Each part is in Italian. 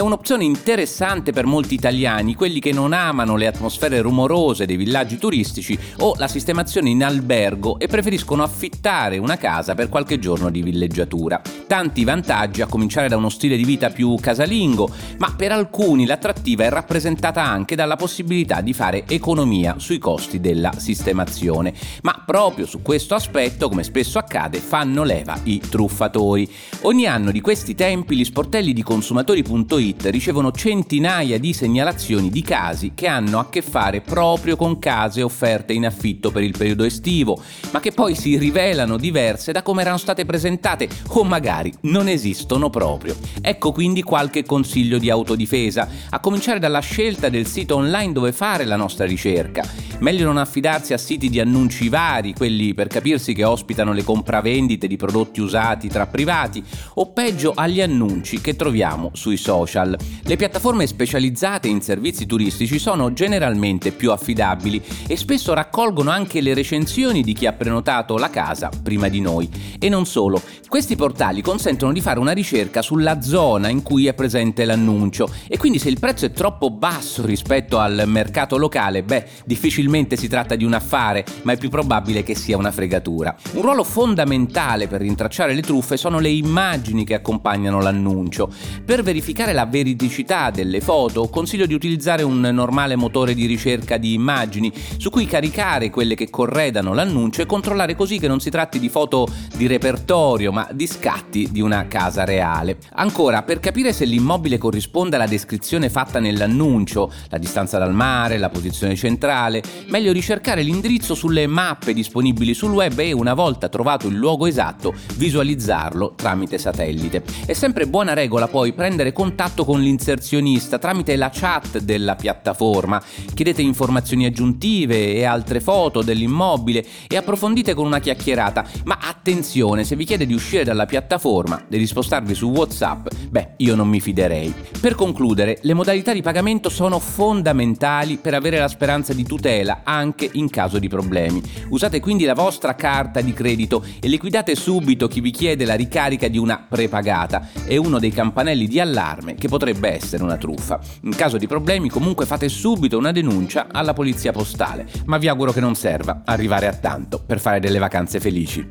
è un'opzione interessante per molti italiani, quelli che non amano le atmosfere rumorose dei villaggi turistici o la sistemazione in albergo e preferiscono affittare una casa per qualche giorno di villeggiatura. Tanti vantaggi, a cominciare da uno stile di vita più casalingo, ma per alcuni l'attrattiva è rappresentata anche dalla possibilità di fare economia sui costi della sistemazione. Ma proprio su questo aspetto, come spesso accade, fanno leva i truffatori. Ogni anno di questi tempi gli sportelli di consumatori.it Street ricevono centinaia di segnalazioni di casi che hanno a che fare proprio con case offerte in affitto per il periodo estivo, ma che poi si rivelano diverse da come erano state presentate o magari non esistono proprio. Ecco quindi qualche consiglio di autodifesa, a cominciare dalla scelta del sito online dove fare la nostra ricerca. Meglio non affidarsi a siti di annunci vari, quelli per capirsi che ospitano le compravendite di prodotti usati tra privati, o peggio agli annunci che troviamo sui social social. Le piattaforme specializzate in servizi turistici sono generalmente più affidabili e spesso raccolgono anche le recensioni di chi ha prenotato la casa prima di noi. E non solo, questi portali consentono di fare una ricerca sulla zona in cui è presente l'annuncio e quindi se il prezzo è troppo basso rispetto al mercato locale, beh, difficilmente si tratta di un affare, ma è più probabile che sia una fregatura. Un ruolo fondamentale per rintracciare le truffe sono le immagini che accompagnano l'annuncio. Per verificare la veridicità delle foto, consiglio di utilizzare un normale motore di ricerca di immagini su cui caricare quelle che corredano l'annuncio e controllare così che non si tratti di foto di repertorio, ma di scatti di una casa reale. Ancora, per capire se l'immobile corrisponde alla descrizione fatta nell'annuncio, la distanza dal mare, la posizione centrale, meglio ricercare l'indirizzo sulle mappe disponibili sul web e una volta trovato il luogo esatto, visualizzarlo tramite satellite. È sempre buona regola poi prendere contatto contatto con l'inserzionista tramite la chat della piattaforma, chiedete informazioni aggiuntive e altre foto dell'immobile e approfondite con una chiacchierata, ma attenzione, se vi chiede di uscire dalla piattaforma e di spostarvi su WhatsApp, beh, io non mi fiderei. Per concludere, le modalità di pagamento sono fondamentali per avere la speranza di tutela anche in caso di problemi. Usate quindi la vostra carta di credito e liquidate subito chi vi chiede la ricarica di una prepagata. È uno dei campanelli di allarme che potrebbe essere una truffa. In caso di problemi comunque fate subito una denuncia alla polizia postale, ma vi auguro che non serva arrivare a tanto per fare delle vacanze felici.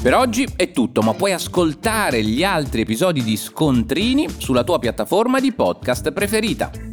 Per oggi è tutto, ma puoi ascoltare gli altri episodi di Scontrini sulla tua piattaforma di podcast preferita.